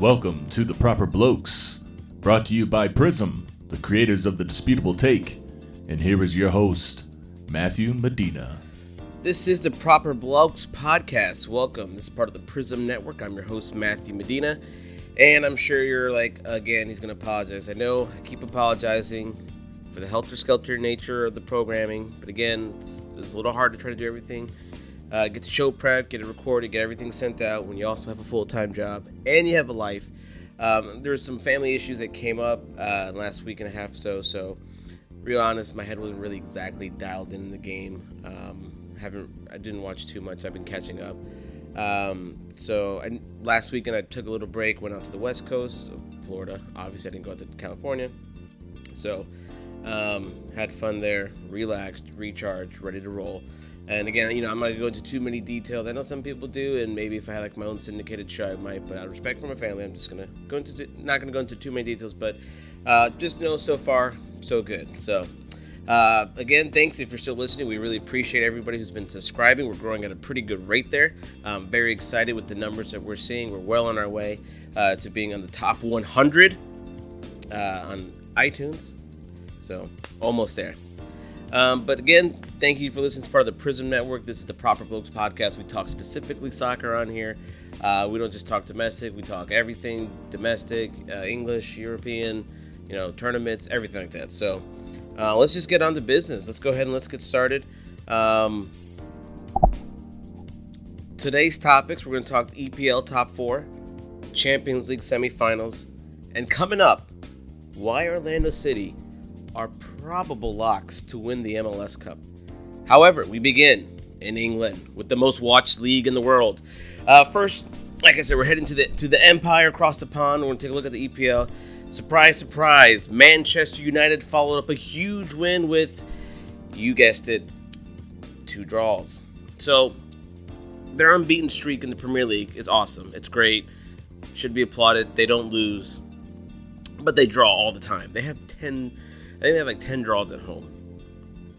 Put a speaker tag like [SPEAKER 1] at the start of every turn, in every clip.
[SPEAKER 1] Welcome to The Proper Blokes, brought to you by Prism, the creators of The Disputable Take. And here is your host, Matthew Medina.
[SPEAKER 2] This is the Proper Blokes podcast. Welcome. This is part of the Prism Network. I'm your host, Matthew Medina. And I'm sure you're like, again, he's going to apologize. I know I keep apologizing for the helter skelter nature of the programming, but again, it's, it's a little hard to try to do everything uh, get the show prep, get it recorded, get everything sent out when you also have a full time job and you have a life. Um, there some family issues that came up uh, last week and a half or so. So, real honest, my head wasn't really exactly dialed in the game. Um, haven't I didn't watch too much. I've been catching up. Um, so last weekend I took a little break, went out to the west coast of Florida. Obviously, I didn't go out to California. So um, had fun there, relaxed, recharged, ready to roll. And again, you know, I'm not gonna go into too many details. I know some people do, and maybe if I had like my own syndicated show, I might. But out of respect for my family, I'm just gonna go into not gonna go into too many details. But uh, just know so far, so good. So. Uh, again, thanks if you're still listening. We really appreciate everybody who's been subscribing. We're growing at a pretty good rate there. I'm very excited with the numbers that we're seeing. We're well on our way uh, to being on the top 100 uh, on iTunes. So, almost there. Um, but again, thank you for listening to part of the Prism Network. This is the Proper Blokes podcast. We talk specifically soccer on here. Uh, we don't just talk domestic. We talk everything domestic, uh, English, European, you know, tournaments, everything like that. So uh, let's just get on to business. Let's go ahead and let's get started. Um, today's topics: we're going to talk EPL top four, Champions League semifinals, and coming up, why Orlando City are probable locks to win the MLS Cup. However, we begin in England with the most watched league in the world. Uh, first, like I said, we're heading to the to the Empire across the pond. We're gonna take a look at the EPL. Surprise, surprise! Manchester United followed up a huge win with, you guessed it, two draws. So their unbeaten streak in the Premier League is awesome. It's great. Should be applauded. They don't lose, but they draw all the time. They have ten think they have like 10 draws at home.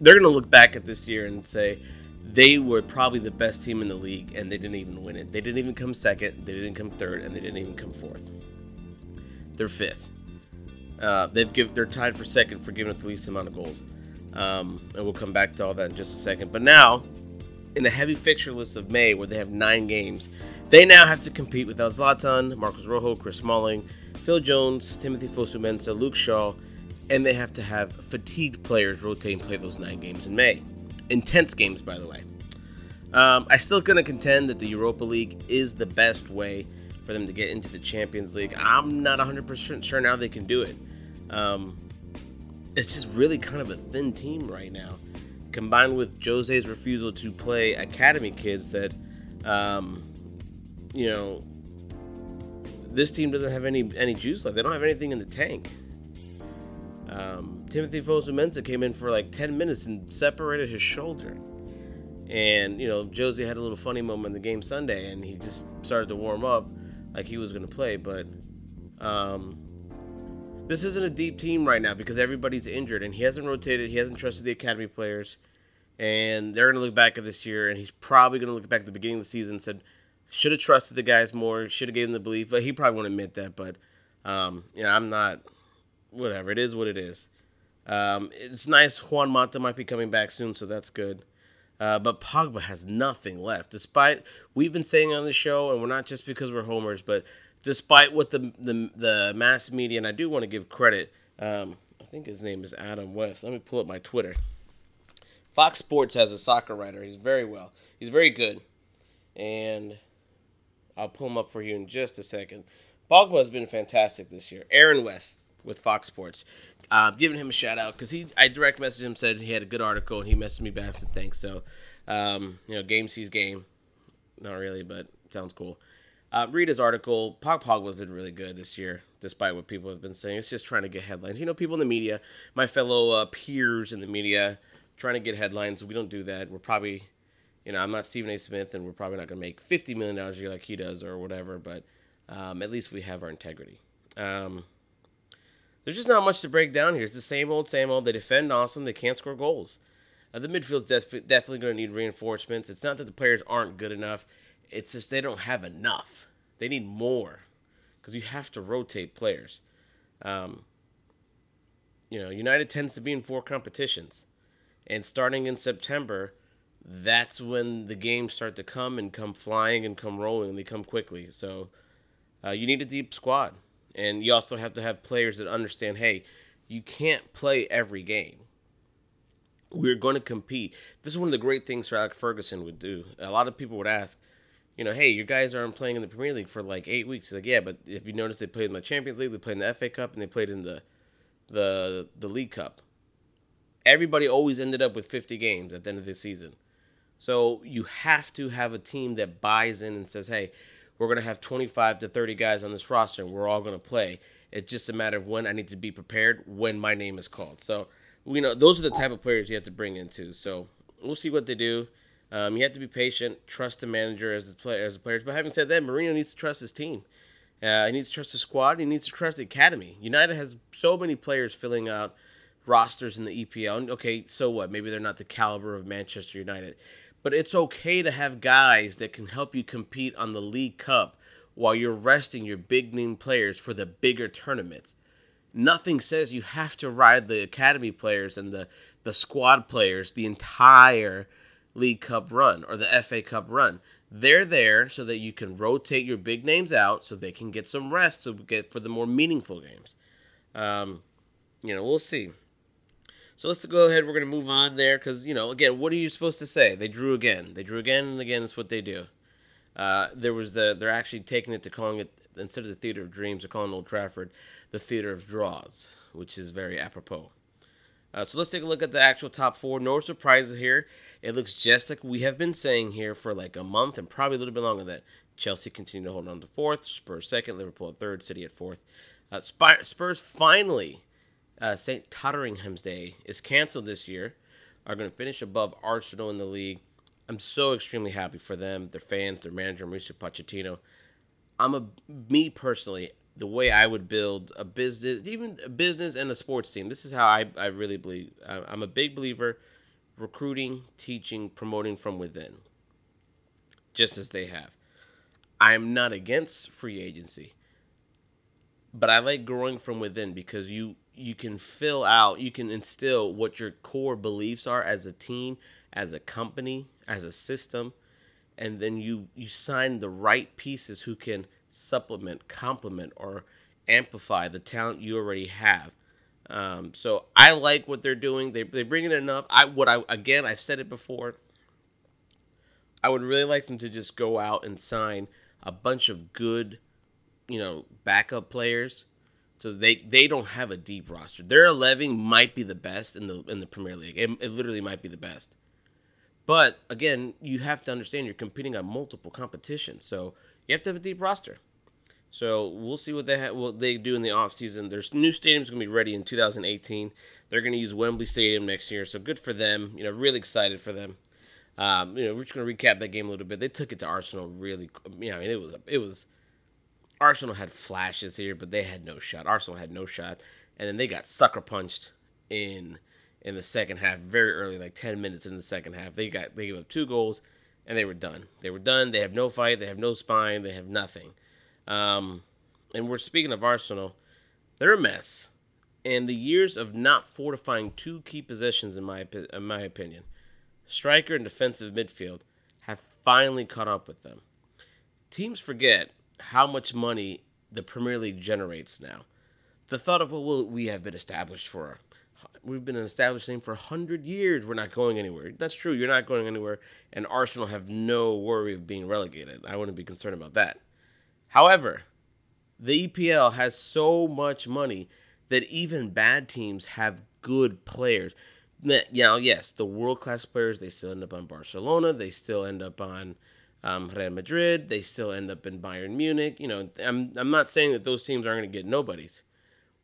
[SPEAKER 2] They're going to look back at this year and say they were probably the best team in the league and they didn't even win it. They didn't even come second, they didn't come third, and they didn't even come fourth. They're fifth. Uh, they've give, they're tied for second for giving up the least amount of goals. Um, and we'll come back to all that in just a second. But now, in the heavy fixture list of May, where they have nine games, they now have to compete without Zlatan, Marcos Rojo, Chris Smalling, Phil Jones, Timothy Fosu-Mensah, Luke Shaw, and they have to have fatigued players rotate and play those nine games in May. Intense games, by the way. Um, I still gonna contend that the Europa League is the best way for them to get into the Champions League. I'm not 100% sure now they can do it. Um, it's just really kind of a thin team right now, combined with Jose's refusal to play academy kids. That, um, you know, this team doesn't have any any juice left. They don't have anything in the tank. Um, Timothy Fosu-Mensah came in for like 10 minutes and separated his shoulder. And, you know, Jose had a little funny moment in the game Sunday, and he just started to warm up like he was going to play. But um, this isn't a deep team right now because everybody's injured, and he hasn't rotated. He hasn't trusted the academy players. And they're going to look back at this year, and he's probably going to look back at the beginning of the season and said, should have trusted the guys more, should have given them the belief. But he probably won't admit that. But, um, you know, I'm not whatever. It is what it is. Um, it's nice Juan Mata might be coming back soon, so that's good. Uh, but Pogba has nothing left. Despite we've been saying on the show, and we're not just because we're homers, but despite what the the, the mass media, and I do want to give credit. Um, I think his name is Adam West. Let me pull up my Twitter. Fox Sports has a soccer writer. He's very well. He's very good, and I'll pull him up for you in just a second. Pogba has been fantastic this year. Aaron West with Fox Sports. Uh, giving him a shout out because he, I direct messaged him, said he had a good article, and he messaged me back to thanks. So, um, you know, game sees game. Not really, but sounds cool. Uh, read his article. Pog Pog has been really good this year, despite what people have been saying. It's just trying to get headlines. You know, people in the media, my fellow uh, peers in the media, trying to get headlines. We don't do that. We're probably, you know, I'm not Stephen A. Smith, and we're probably not going to make $50 million a year like he does or whatever, but um, at least we have our integrity. Um, there's just not much to break down here. It's the same old, same old. They defend awesome. They can't score goals. Uh, the midfield's def- definitely going to need reinforcements. It's not that the players aren't good enough. It's just they don't have enough. They need more. because you have to rotate players. Um, you know, United tends to be in four competitions, and starting in September, that's when the games start to come and come flying and come rolling. And they come quickly. So uh, you need a deep squad, and you also have to have players that understand. Hey, you can't play every game. We're going to compete. This is one of the great things Sir Alex Ferguson would do. A lot of people would ask, you know, hey, your guys aren't playing in the Premier League for like eight weeks. Like, yeah, but if you notice, they played in the Champions League, they played in the FA Cup, and they played in the the the League Cup. Everybody always ended up with 50 games at the end of the season. So you have to have a team that buys in and says, hey, we're going to have 25 to 30 guys on this roster and we're all going to play. It's just a matter of when I need to be prepared when my name is called. So, you know, those are the type of players you have to bring into. So we'll see what they do. Um, you have to be patient, trust the manager as the player, as the players. But having said that, Mourinho needs to trust his team. Uh, he needs to trust the squad. He needs to trust the academy. United has so many players filling out rosters in the EPL. Okay, so what? Maybe they're not the caliber of Manchester United, but it's okay to have guys that can help you compete on the League Cup while you're resting your big name players for the bigger tournaments. Nothing says you have to ride the academy players and the the squad players the entire League Cup run or the FA Cup run. They're there so that you can rotate your big names out so they can get some rest to get for the more meaningful games. Um, you know, we'll see. So let's go ahead. We're going to move on there because, you know, again, what are you supposed to say? They drew again. They drew again and again. That's what they do. Uh, there was the, they're actually taking it to calling it, instead of the Theater of Dreams, they're calling Old Trafford the Theater of Draws, which is very apropos. Uh, so let's take a look at the actual top four. No surprises here. It looks just like we have been saying here for like a month and probably a little bit longer than that. Chelsea continue to hold on to fourth, Spurs second, Liverpool at third, City at fourth. Uh, Spurs finally, uh, St. Totteringham's Day is canceled this year, are going to finish above Arsenal in the league. I'm so extremely happy for them, their fans, their manager, Mauricio Pochettino. I'm a, me personally, the way I would build a business, even a business and a sports team. This is how I, I really believe. I'm a big believer recruiting, teaching, promoting from within, just as they have. I'm not against free agency, but I like growing from within because you you can fill out, you can instill what your core beliefs are as a team, as a company, as a system, and then you you sign the right pieces who can supplement, complement, or amplify the talent you already have. Um, so I like what they're doing. They they bring in enough. I what I again I've said it before. I would really like them to just go out and sign a bunch of good, you know, backup players. So they they don't have a deep roster. Their eleven might be the best in the in the Premier League. It, it literally might be the best. But again, you have to understand you're competing on multiple competitions. So you have to have a deep roster. So we'll see what they ha- what they do in the offseason. There's new stadiums going to be ready in 2018. They're going to use Wembley Stadium next year, so good for them. You know, really excited for them. Um, you know, we're just going to recap that game a little bit. They took it to Arsenal really. You know, I mean, it was it was Arsenal had flashes here, but they had no shot. Arsenal had no shot, and then they got sucker punched in in the second half, very early, like 10 minutes in the second half. They got they gave up two goals, and they were done. They were done. They have no fight. They have no spine. They have nothing. Um, and we're speaking of Arsenal, they're a mess. And the years of not fortifying two key positions, in my in my opinion, striker and defensive midfield, have finally caught up with them. Teams forget how much money the Premier League generates now. The thought of well, we have been established for we've been an established name for 100 years. We're not going anywhere. That's true. You're not going anywhere. And Arsenal have no worry of being relegated. I wouldn't be concerned about that. However, the EPL has so much money that even bad teams have good players. Know, yes, the world class players they still end up on Barcelona. They still end up on um, Real Madrid. They still end up in Bayern Munich. You know, I'm I'm not saying that those teams aren't going to get nobodies.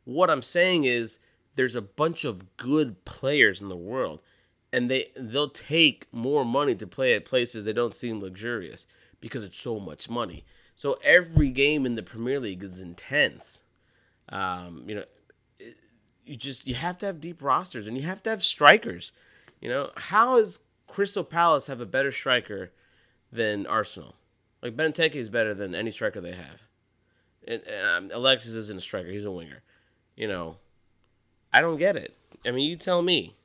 [SPEAKER 2] What I'm saying is there's a bunch of good players in the world, and they they'll take more money to play at places that don't seem luxurious because it's so much money. So every game in the Premier League is intense. Um, you know, you just you have to have deep rosters and you have to have strikers. You know, how does Crystal Palace have a better striker than Arsenal? Like Benteke is better than any striker they have. and, and um, Alexis isn't a striker; he's a winger. You know, I don't get it. I mean, you tell me.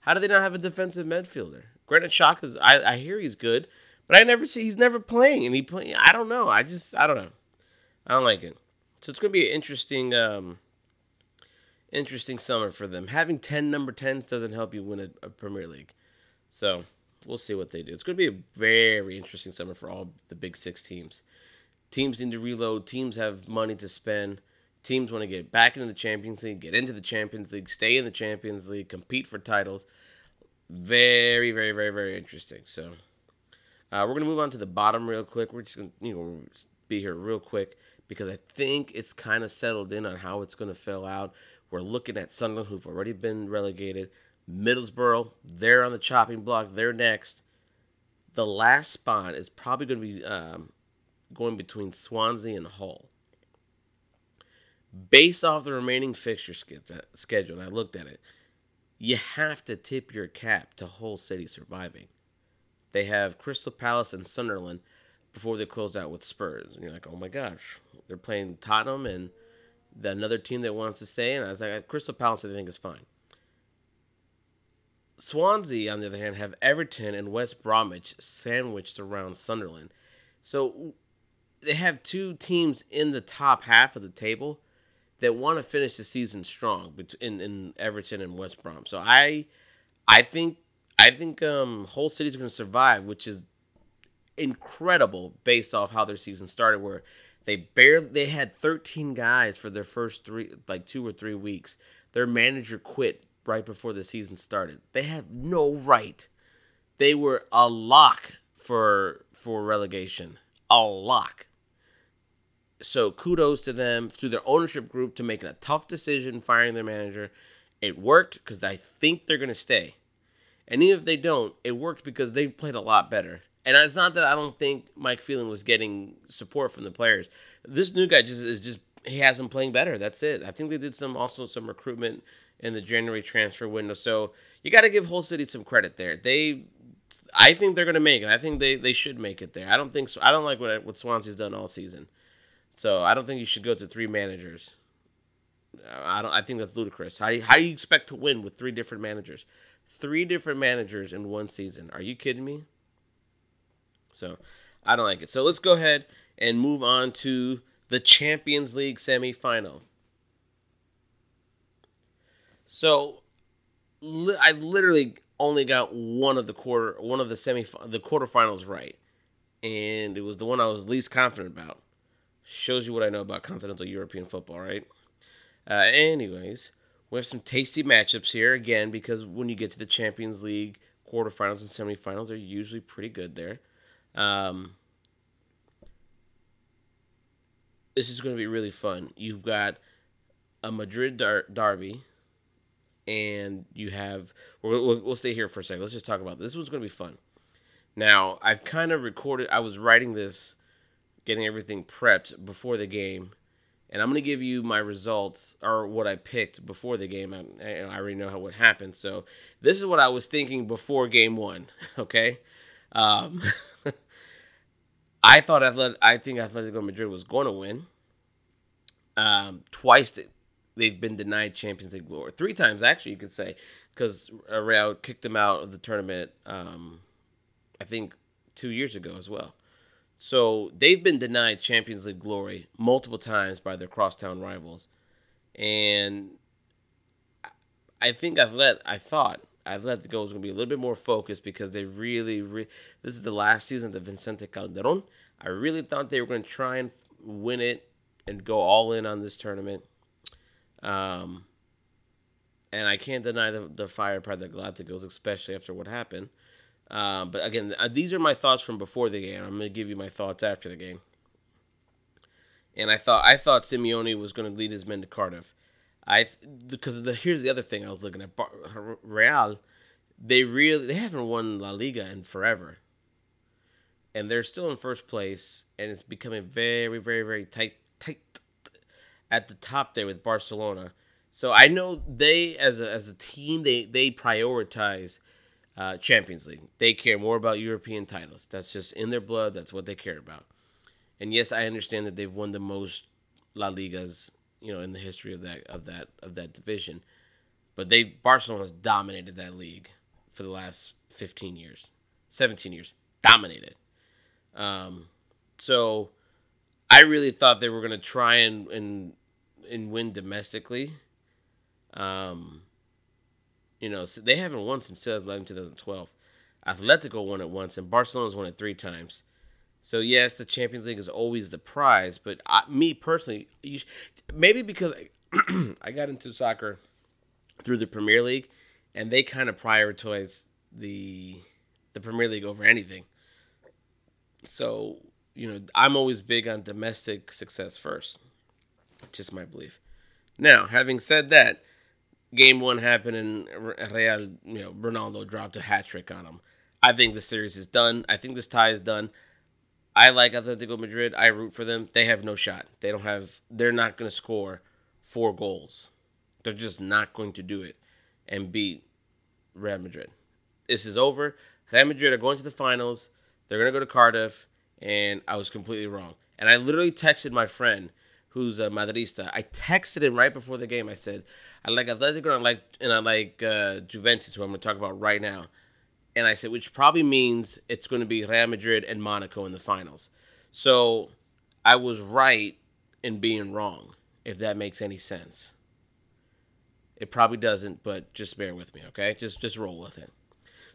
[SPEAKER 2] How do they not have a defensive midfielder? Granted, Xhaka is. I, I hear he's good, but I never see he's never playing, and he play. I don't know. I just I don't know. I don't like it. So it's going to be an interesting, um, interesting summer for them. Having ten number tens doesn't help you win a, a Premier League. So we'll see what they do. It's going to be a very interesting summer for all the big six teams. Teams need to reload. Teams have money to spend. Teams want to get back into the Champions League, get into the Champions League, stay in the Champions League, compete for titles. Very, very, very, very interesting. So uh, we're gonna move on to the bottom real quick. We're just gonna you know be here real quick because I think it's kind of settled in on how it's gonna fill out. We're looking at Sunderland, who've already been relegated. Middlesbrough, they're on the chopping block. They're next. The last spot is probably going to be um, going between Swansea and Hull. Based off the remaining fixture schedule, and I looked at it, you have to tip your cap to Hull City surviving. They have Crystal Palace and Sunderland before they close out with Spurs. And you're like, oh my gosh, they're playing Tottenham and the, another team that wants to stay. And I was like, Crystal Palace, I think is fine. Swansea, on the other hand, have Everton and West Bromwich sandwiched around Sunderland. So they have two teams in the top half of the table that want to finish the season strong in, in Everton and West Brom. So I I think I think um Hull City's going to survive, which is incredible based off how their season started where they barely they had 13 guys for their first 3 like 2 or 3 weeks. Their manager quit right before the season started. They have no right. They were a lock for for relegation. A lock. So kudos to them through their ownership group to making a tough decision firing their manager. It worked because I think they're gonna stay. And even if they don't, it worked because they played a lot better. And it's not that I don't think Mike Phelan was getting support from the players. This new guy just is just he has them playing better. That's it. I think they did some also some recruitment in the January transfer window. So you got to give Hull City some credit there. They, I think they're going to make it. I think they, they should make it there. I don't think so. I don't like what what Swansea's done all season. So I don't think you should go to three managers. Uh, I don't. I think that's ludicrous. How how do you expect to win with three different managers? Three different managers in one season. Are you kidding me? So I don't like it. So let's go ahead and move on to the Champions League semifinal. So li- I literally only got one of the quarter, one of the semi, the quarterfinals right, and it was the one I was least confident about. Shows you what I know about continental European football, right? Uh, anyways, we have some tasty matchups here again because when you get to the Champions League quarterfinals and semifinals, they're usually pretty good there. Um, this is going to be really fun. You've got a Madrid dar- derby and you have we'll, we'll stay here for a second. Let's just talk about this, this one's going to be fun. Now i've kind of recorded i was writing this getting everything prepped before the game and i'm going to give you my results or what i picked before the game. I, I already know how what happened. So this is what i was thinking before game one okay? Um, i thought athletic, i think atletico madrid was going to win um, twice they've been denied Champions League glory three times actually you could say because Real kicked them out of the tournament. Um, I think two years ago as well. So they've been denied Champions League glory multiple times by their crosstown rivals, and I think I've let I thought Atletico was going to be a little bit more focused because they really, re- this is the last season of Vicente Calderon. I really thought they were going to try and win it and go all in on this tournament. Um, and I can't deny the, the firepower that Galacticos, especially after what happened. Um, but again, uh, these are my thoughts from before the game. I'm going to give you my thoughts after the game. And I thought I thought Simeone was going to lead his men to Cardiff. I because the, here's the other thing I was looking at Real, they really they haven't won La Liga in forever, and they're still in first place, and it's becoming very very very tight at the top there with Barcelona. So I know they as a as a team they they prioritize uh, Champions League. They care more about European titles. That's just in their blood. That's what they care about. And yes, I understand that they've won the most La Ligas, you know, in the history of that of that of that division. But they Barcelona's dominated that league for the last 15 years, 17 years, dominated. Um, so I really thought they were going to try and, and and win domestically. Um, you know, so they haven't won since 2011, 2012. Atletico won it once, and Barcelona's won it three times. So yes, the Champions League is always the prize, but I, me personally, you, maybe because I, I got into soccer through the Premier League, and they kind of prioritize the the Premier League over anything. So you know, I'm always big on domestic success first. Just my belief. Now, having said that, game one happened and Real, you know, Ronaldo dropped a hat trick on him. I think the series is done. I think this tie is done. I like Atletico Madrid. I root for them. They have no shot. They don't have. They're not going to score four goals. They're just not going to do it and beat Real Madrid. This is over. Real Madrid are going to the finals. They're going to go to Cardiff, and I was completely wrong. And I literally texted my friend who's a Madridista. I texted him right before the game. I said, I like Atletico and I like and I like uh, Juventus, who I'm going to talk about right now and I said, which probably means it's going to be Real Madrid and Monaco in the finals. So I was right in being wrong, if that makes any sense. It probably doesn't, but just bear with me, okay? Just just roll with it.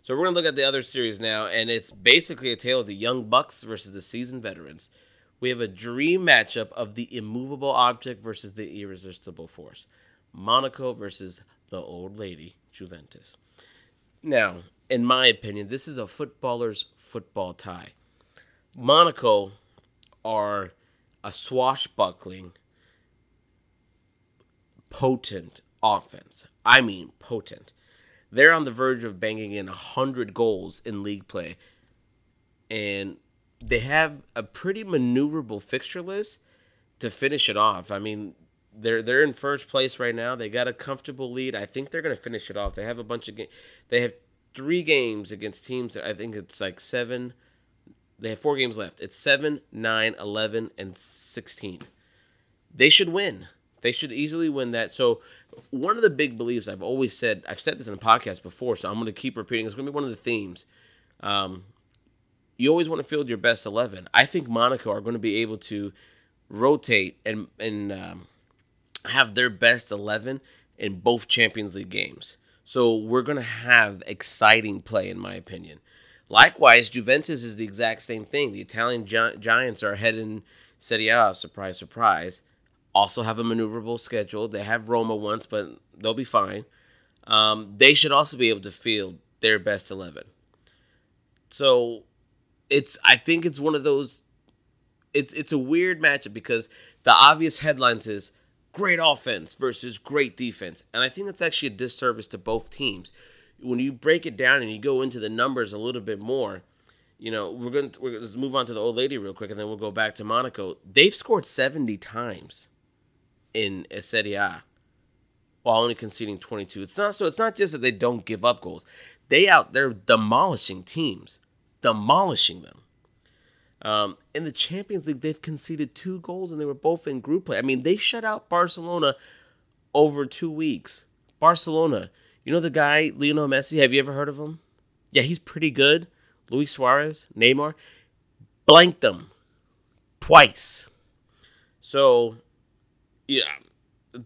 [SPEAKER 2] So we're gonna look at the other series now, and it's basically a tale of the young bucks versus the seasoned veterans. We have a dream matchup of the immovable object versus the irresistible force. Monaco versus the old lady, Juventus. Now, in my opinion, this is a footballer's football tie. Monaco are a swashbuckling, potent offense. I mean, potent. They're on the verge of banging in 100 goals in league play. And they have a pretty maneuverable fixture list to finish it off. I mean, they're they're in first place right now. They got a comfortable lead. I think they're going to finish it off. They have a bunch of games. They have three games against teams that I think it's like seven. They have four games left. It's 7, nine, eleven, and 16. They should win. They should easily win that. So, one of the big beliefs I've always said, I've said this in the podcast before, so I'm going to keep repeating. It's going to be one of the themes. Um, you always want to field your best 11. I think Monaco are going to be able to rotate and, and um, have their best 11 in both Champions League games. So we're going to have exciting play, in my opinion. Likewise, Juventus is the exact same thing. The Italian gi- Giants are heading Serie A, surprise, surprise. Also have a maneuverable schedule. They have Roma once, but they'll be fine. Um, they should also be able to field their best 11. So it's I think it's one of those it's it's a weird matchup because the obvious headlines is great offense versus great defense. And I think that's actually a disservice to both teams. When you break it down and you go into the numbers a little bit more, you know, we're going to we're going to move on to the old lady real quick and then we'll go back to Monaco. They've scored 70 times in Serie A while only conceding 22. It's not so it's not just that they don't give up goals. They out they're demolishing teams, demolishing them. Um, in the Champions League, they've conceded two goals and they were both in group play. I mean, they shut out Barcelona over two weeks. Barcelona, you know the guy, Lionel Messi, have you ever heard of him? Yeah, he's pretty good. Luis Suarez, Neymar, blanked them twice. So, yeah,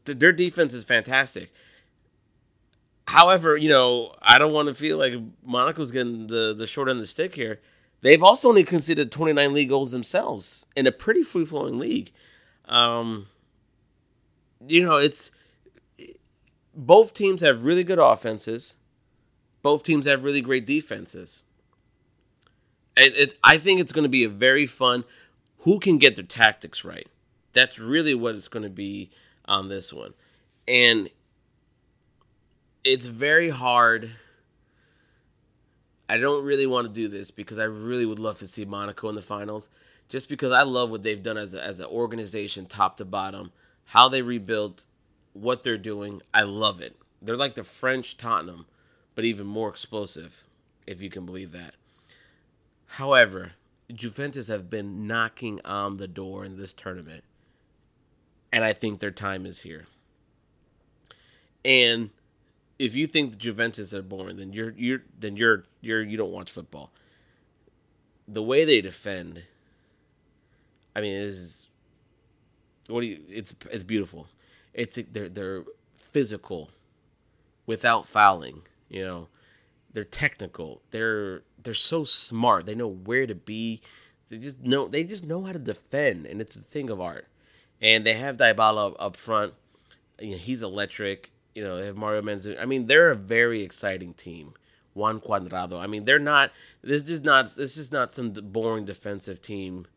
[SPEAKER 2] th- their defense is fantastic. However, you know, I don't want to feel like Monaco's getting the, the short end of the stick here. They've also only conceded 29 league goals themselves in a pretty free flowing league. Um, you know, it's both teams have really good offenses. Both teams have really great defenses. It, it, I think it's going to be a very fun. Who can get their tactics right? That's really what it's going to be on this one, and it's very hard I don't really want to do this because I really would love to see Monaco in the finals, just because I love what they've done as a, as an organization, top to bottom, how they rebuilt, what they're doing. I love it. They're like the French Tottenham, but even more explosive, if you can believe that. However, Juventus have been knocking on the door in this tournament, and I think their time is here. And if you think the Juventus are boring, then you're you're then you're you're you don't watch football. The way they defend, I mean, is what do you? It's it's beautiful. It's they're they're physical, without fouling. You know, they're technical. They're they're so smart. They know where to be. They just know they just know how to defend, and it's a thing of art. And they have Dybala up, front. You know, he's electric. You know, they have Mario Menzu. I mean, they're a very exciting team. Juan Cuadrado. I mean, they're not. This is not. This is not some boring defensive team.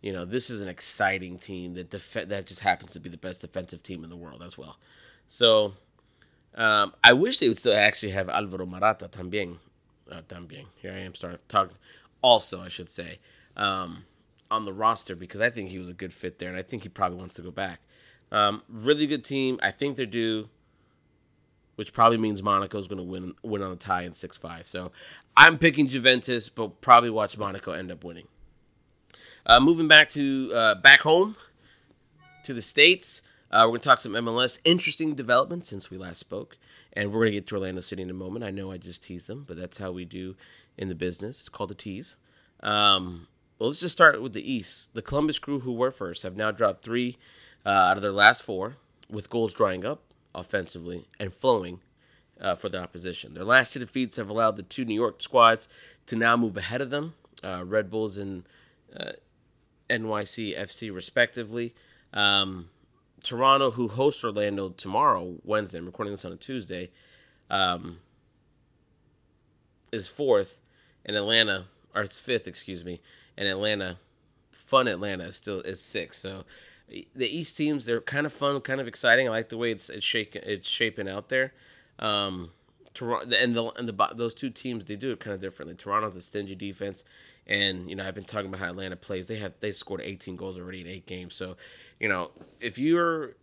[SPEAKER 2] You know, this is an exciting team that def- that just happens to be the best defensive team in the world as well. So, um, I wish they would still actually have Alvaro Morata también. Uh, también. Here I am starting talking. Also, I should say, um, on the roster because I think he was a good fit there, and I think he probably wants to go back. Um, really good team. I think they're due which probably means Monaco's going to win win on the tie in 6-5. So I'm picking Juventus, but probably watch Monaco end up winning. Uh, moving back to uh, back home to the states, uh, we're going to talk some MLS. Interesting developments since we last spoke, and we're going to get to Orlando City in a moment. I know I just teased them, but that's how we do in the business. It's called a tease. Um, well, let's just start with the East. The Columbus Crew, who were first, have now dropped three uh, out of their last four, with goals drying up offensively and flowing uh, for the opposition. Their last two defeats have allowed the two New York squads to now move ahead of them, uh, Red Bulls and uh, NYC FC, respectively. Um, Toronto, who hosts Orlando tomorrow, Wednesday, I'm recording this on a Tuesday, um, is fourth, and Atlanta, or it's fifth, excuse me, and Atlanta, fun Atlanta is still is sixth. So the East teams they're kind of fun, kind of exciting. I like the way it's it's shaking it's shaping out there. Um, Toronto and the and the those two teams they do it kind of differently. Toronto's a stingy defense, and you know I've been talking about how Atlanta plays. They have they scored 18 goals already in eight games. So you know if you're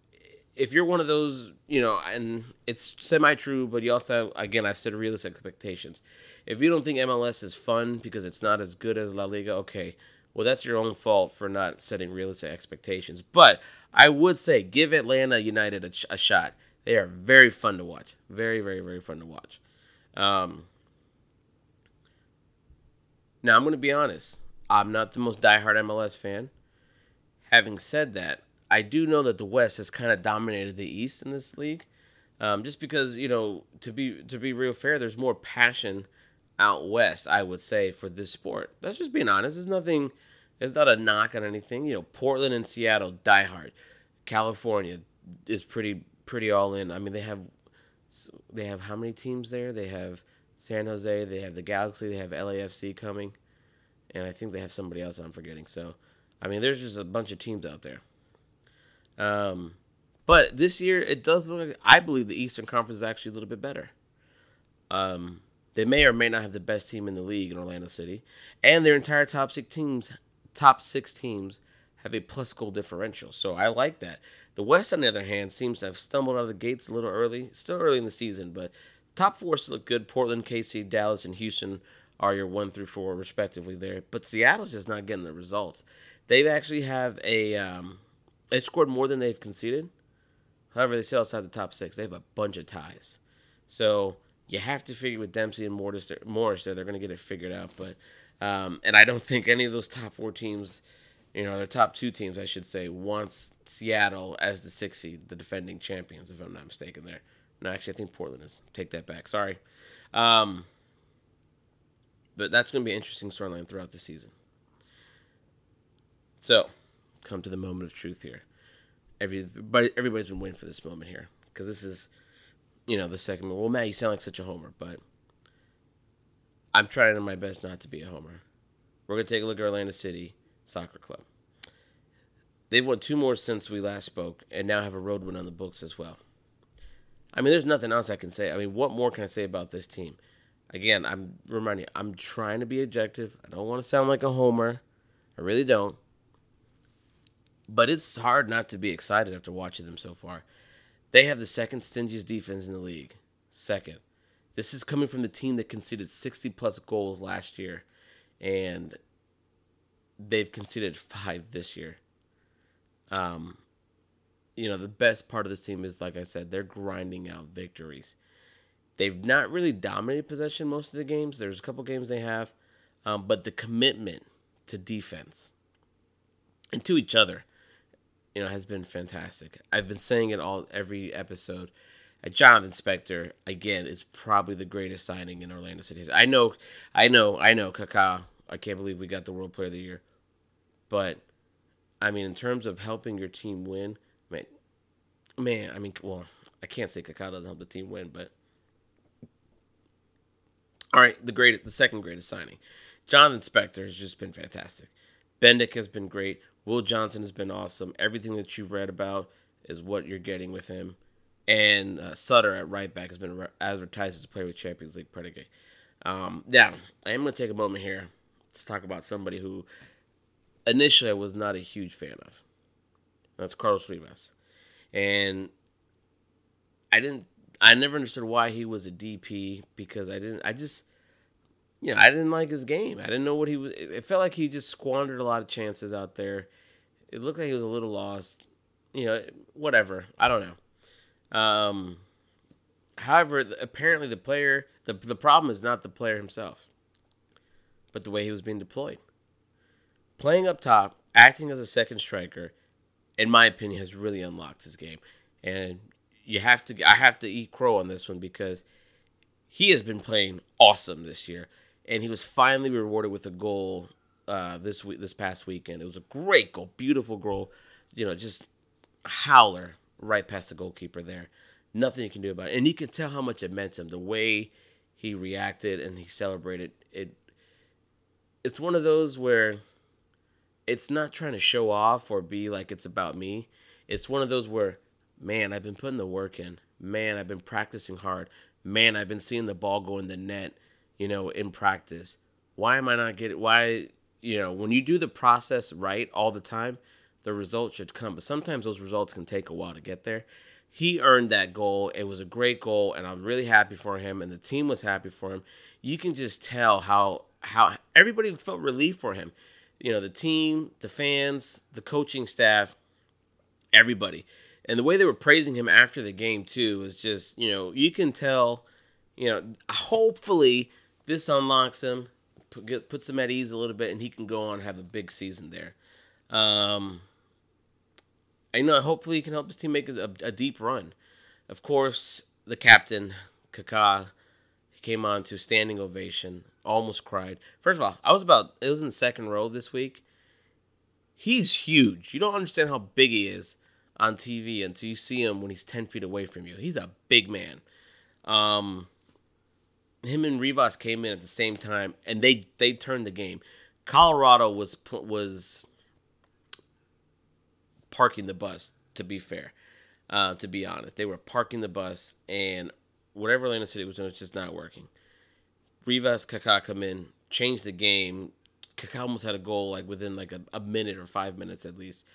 [SPEAKER 2] if you're one of those, you know, and it's semi true, but you also, again, I've said realistic expectations. If you don't think MLS is fun because it's not as good as La Liga, okay, well, that's your own fault for not setting realistic expectations. But I would say give Atlanta United a, a shot. They are very fun to watch. Very, very, very fun to watch. Um, now, I'm going to be honest. I'm not the most diehard MLS fan. Having said that, I do know that the West has kind of dominated the East in this league. Um, just because you know, to be to be real fair, there's more passion out west. I would say for this sport. That's just being honest. There's nothing it's not a knock on anything. You know, Portland and Seattle die hard. California is pretty pretty all in. I mean, they have they have how many teams there? They have San Jose, they have the Galaxy, they have LAFC coming, and I think they have somebody else I'm forgetting. So, I mean, there's just a bunch of teams out there. Um, but this year it does look like I believe the Eastern Conference is actually a little bit better. Um, they may or may not have the best team in the league in Orlando City, and their entire top six teams top six teams have a plus goal differential. So I like that. The West, on the other hand, seems to have stumbled out of the gates a little early. Still early in the season, but top four still look good. Portland, KC, Dallas, and Houston are your one through four respectively there. But Seattle's just not getting the results. They actually have a um, they scored more than they've conceded. However, they still outside the top six. They have a bunch of ties. So you have to figure with Dempsey and Morris, Morris there, they're going to get it figured out. But um, and I don't think any of those top four teams, you know, their top two teams, I should say, wants Seattle as the six seed, the defending champions, if I'm not mistaken. There, no, actually, I think Portland is. Take that back. Sorry. Um, but that's going to be an interesting storyline throughout the season. So, come to the moment of truth here. Everybody, everybody's been waiting for this moment here because this is, you know, the second. Well, Matt, you sound like such a homer, but I'm trying my best not to be a homer. We're going to take a look at Orlando City Soccer Club. They've won two more since we last spoke and now have a road win on the books as well. I mean, there's nothing else I can say. I mean, what more can I say about this team? Again, I'm reminding you, I'm trying to be objective. I don't want to sound like a homer. I really don't. But it's hard not to be excited after watching them so far. They have the second stingiest defense in the league. Second. This is coming from the team that conceded 60 plus goals last year, and they've conceded five this year. Um, you know, the best part of this team is, like I said, they're grinding out victories. They've not really dominated possession most of the games. There's a couple games they have, um, but the commitment to defense and to each other, you know, has been fantastic. I've been saying it all every episode. Uh, Jonathan Spector again is probably the greatest signing in Orlando City. I know, I know, I know. Kaká, I can't believe we got the World Player of the Year, but I mean, in terms of helping your team win, man, man, I mean, well, I can't say Kaká doesn't help the team win, but all right, the greatest, the second greatest signing, Jonathan Spector has just been fantastic. Bendik has been great. Will Johnson has been awesome. Everything that you've read about is what you're getting with him. And uh, Sutter at right back has been re- advertised as a player with Champions League predicate. Um, yeah, I am going to take a moment here to talk about somebody who initially I was not a huge fan of. That's Carlos Rivas. And I didn't I never understood why he was a DP because I didn't I just you know, I didn't like his game. I didn't know what he was it felt like he just squandered a lot of chances out there. It looked like he was a little lost. You know, whatever. I don't know. Um however, apparently the player the the problem is not the player himself, but the way he was being deployed. Playing up top, acting as a second striker, in my opinion, has really unlocked his game. And you have to I have to eat crow on this one because he has been playing awesome this year, and he was finally rewarded with a goal uh, this week this past weekend. It was a great goal, beautiful goal, you know, just howler right past the goalkeeper there. Nothing you can do about it, and you can tell how much it meant to him. The way he reacted and he celebrated it. It's one of those where it's not trying to show off or be like it's about me. It's one of those where man, I've been putting the work in. Man, I've been practicing hard. Man, I've been seeing the ball go in the net, you know, in practice. Why am I not getting why, you know, when you do the process right all the time, the results should come. But sometimes those results can take a while to get there. He earned that goal. It was a great goal, and I'm really happy for him, and the team was happy for him. You can just tell how how everybody felt relief for him. You know, the team, the fans, the coaching staff, everybody and the way they were praising him after the game too was just you know you can tell you know hopefully this unlocks him puts him at ease a little bit and he can go on and have a big season there. Um i know hopefully he can help his team make a, a deep run. Of course the captain Kaká came on to a standing ovation almost cried. First of all i was about it was in the second row this week. He's huge. You don't understand how big he is on TV until you see him when he's 10 feet away from you. He's a big man. Um, him and Rivas came in at the same time, and they they turned the game. Colorado was was parking the bus. To be fair, uh, to be honest, they were parking the bus, and whatever Orlando City was doing was just not working. Rivas, Kaká come in, changed the game. Kaká almost had a goal like within like a, a minute or five minutes at least.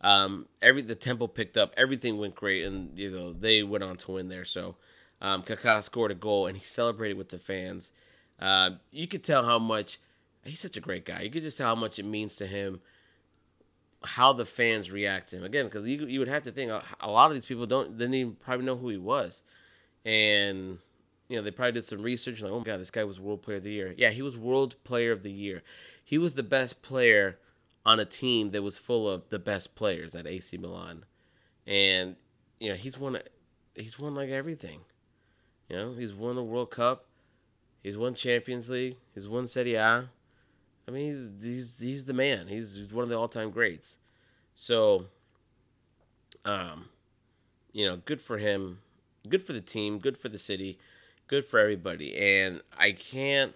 [SPEAKER 2] Um, every the tempo picked up, everything went great, and you know they went on to win there. So um, Kaká scored a goal, and he celebrated with the fans. Uh, you could tell how much he's such a great guy. You could just tell how much it means to him how the fans react to him again because you you would have to think a lot of these people don't didn't even probably know who he was, and you know they probably did some research like oh my god this guy was world player of the year yeah he was world player of the year he was the best player on a team that was full of the best players at AC Milan, and you know he's won he's won like everything. You know he's won the World Cup, he's won Champions League, he's won Serie A. I mean he's he's he's the man. He's, he's one of the all time greats. So, um, you know, good for him, good for the team, good for the city, good for everybody. And I can't,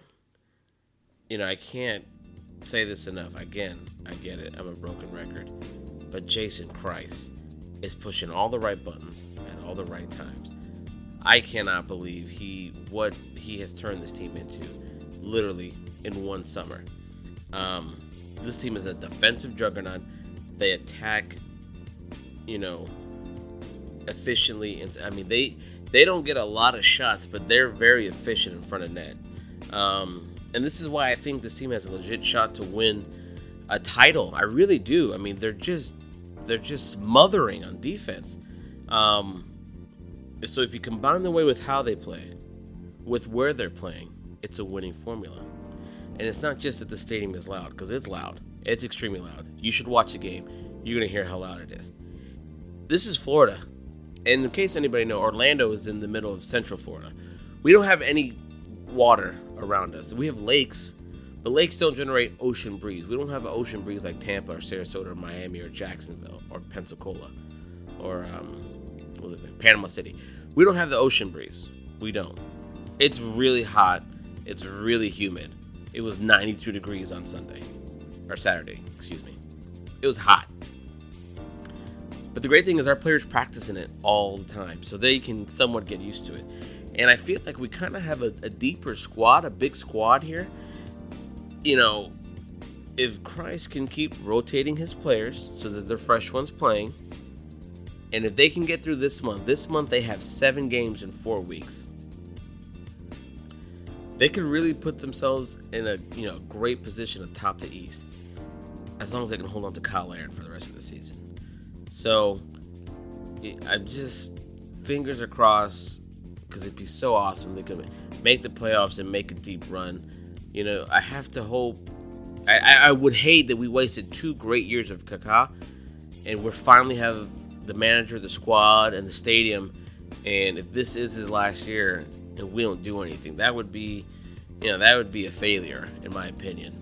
[SPEAKER 2] you know, I can't say this enough. Again, I get it. I'm a broken record. But Jason Kreis is pushing all the right buttons at all the right times. I cannot believe he what he has turned this team into literally in one summer. Um, this team is a defensive juggernaut. They attack, you know, efficiently, and I mean they they don't get a lot of shots, but they're very efficient in front of net. Um, and this is why I think this team has a legit shot to win a title. I really do. I mean, they're just they're just smothering on defense. Um, so if you combine the way with how they play, with where they're playing, it's a winning formula. And it's not just that the stadium is loud, because it's loud. It's extremely loud. You should watch the game. You're gonna hear how loud it is. This is Florida. And in case anybody know, Orlando is in the middle of Central Florida. We don't have any water around us. We have lakes, but lakes don't generate ocean breeze. We don't have an ocean breeze like Tampa or Sarasota or Miami or Jacksonville or Pensacola or um, was it, Panama City. We don't have the ocean breeze. We don't. It's really hot. It's really humid. It was 92 degrees on Sunday or Saturday, excuse me. It was hot. But the great thing is our players practice in it all the time, so they can somewhat get used to it. And I feel like we kind of have a, a deeper squad, a big squad here. You know, if Kreis can keep rotating his players so that they're fresh ones playing, and if they can get through this month, this month they have seven games in four weeks. They could really put themselves in a you know great position atop the East, as long as they can hold on to Cyle Larin for the rest of the season. So I'm just fingers crossed because it'd be so awesome. They could make the playoffs and make a deep run. You know, I have to hope. I, I would hate that we wasted two great years of Kaká, and we finally have the manager, the squad, and the stadium. And if this is his last year and we don't do anything, that would be, you know, that would be a failure in my opinion.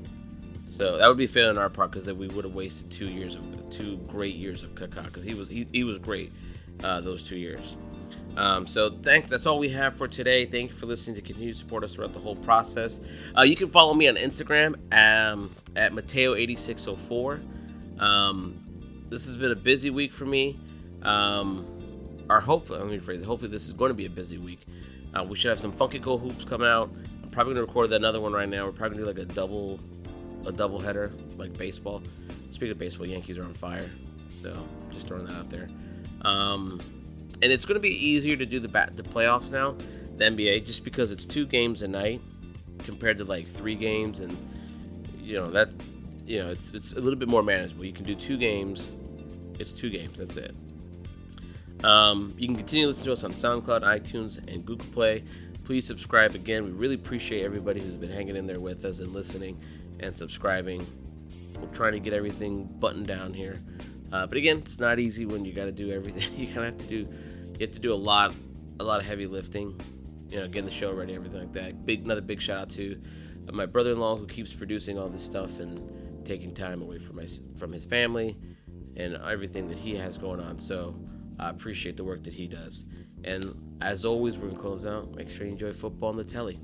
[SPEAKER 2] So that would be a failure on our part because then we would have wasted two years of two great years of Kaká because he was he, he was great uh, those two years. Um, so thank that's all we have for today. Thank you for listening to continue to support us throughout the whole process. Uh, you can follow me on Instagram um, at Mateo8604. Um, this has been a busy week for me. Um, our hope, let me rephrase. Hopefully, this is going to be a busy week. Uh, we should have some funky cool hoops coming out. I'm probably going to record another one right now. We're probably going to do like a double, a double header like baseball. Speaking of baseball, Yankees are on fire. So just throwing that out there. Um, and it's going to be easier to do the bat, the playoffs now, the NBA, just because it's two games a night compared to like three games, and you know that, you know, it's it's a little bit more manageable. You can do two games. It's two games. That's it. Um, you can continue to listen to us on SoundCloud, iTunes, and Google Play. Please subscribe again. We really appreciate everybody who's been hanging in there with us and listening and subscribing. We're trying to get everything buttoned down here. Uh, but again, it's not easy when you got to do everything. You kind of have to do, you have to do a lot, a lot of heavy lifting. You know, getting the show ready, everything like that. Big, another big shout out to my brother-in-law who keeps producing all this stuff and taking time away from my from his family and everything that he has going on. So I appreciate the work that he does. And as always, we're gonna close out. Make sure you enjoy football on the telly.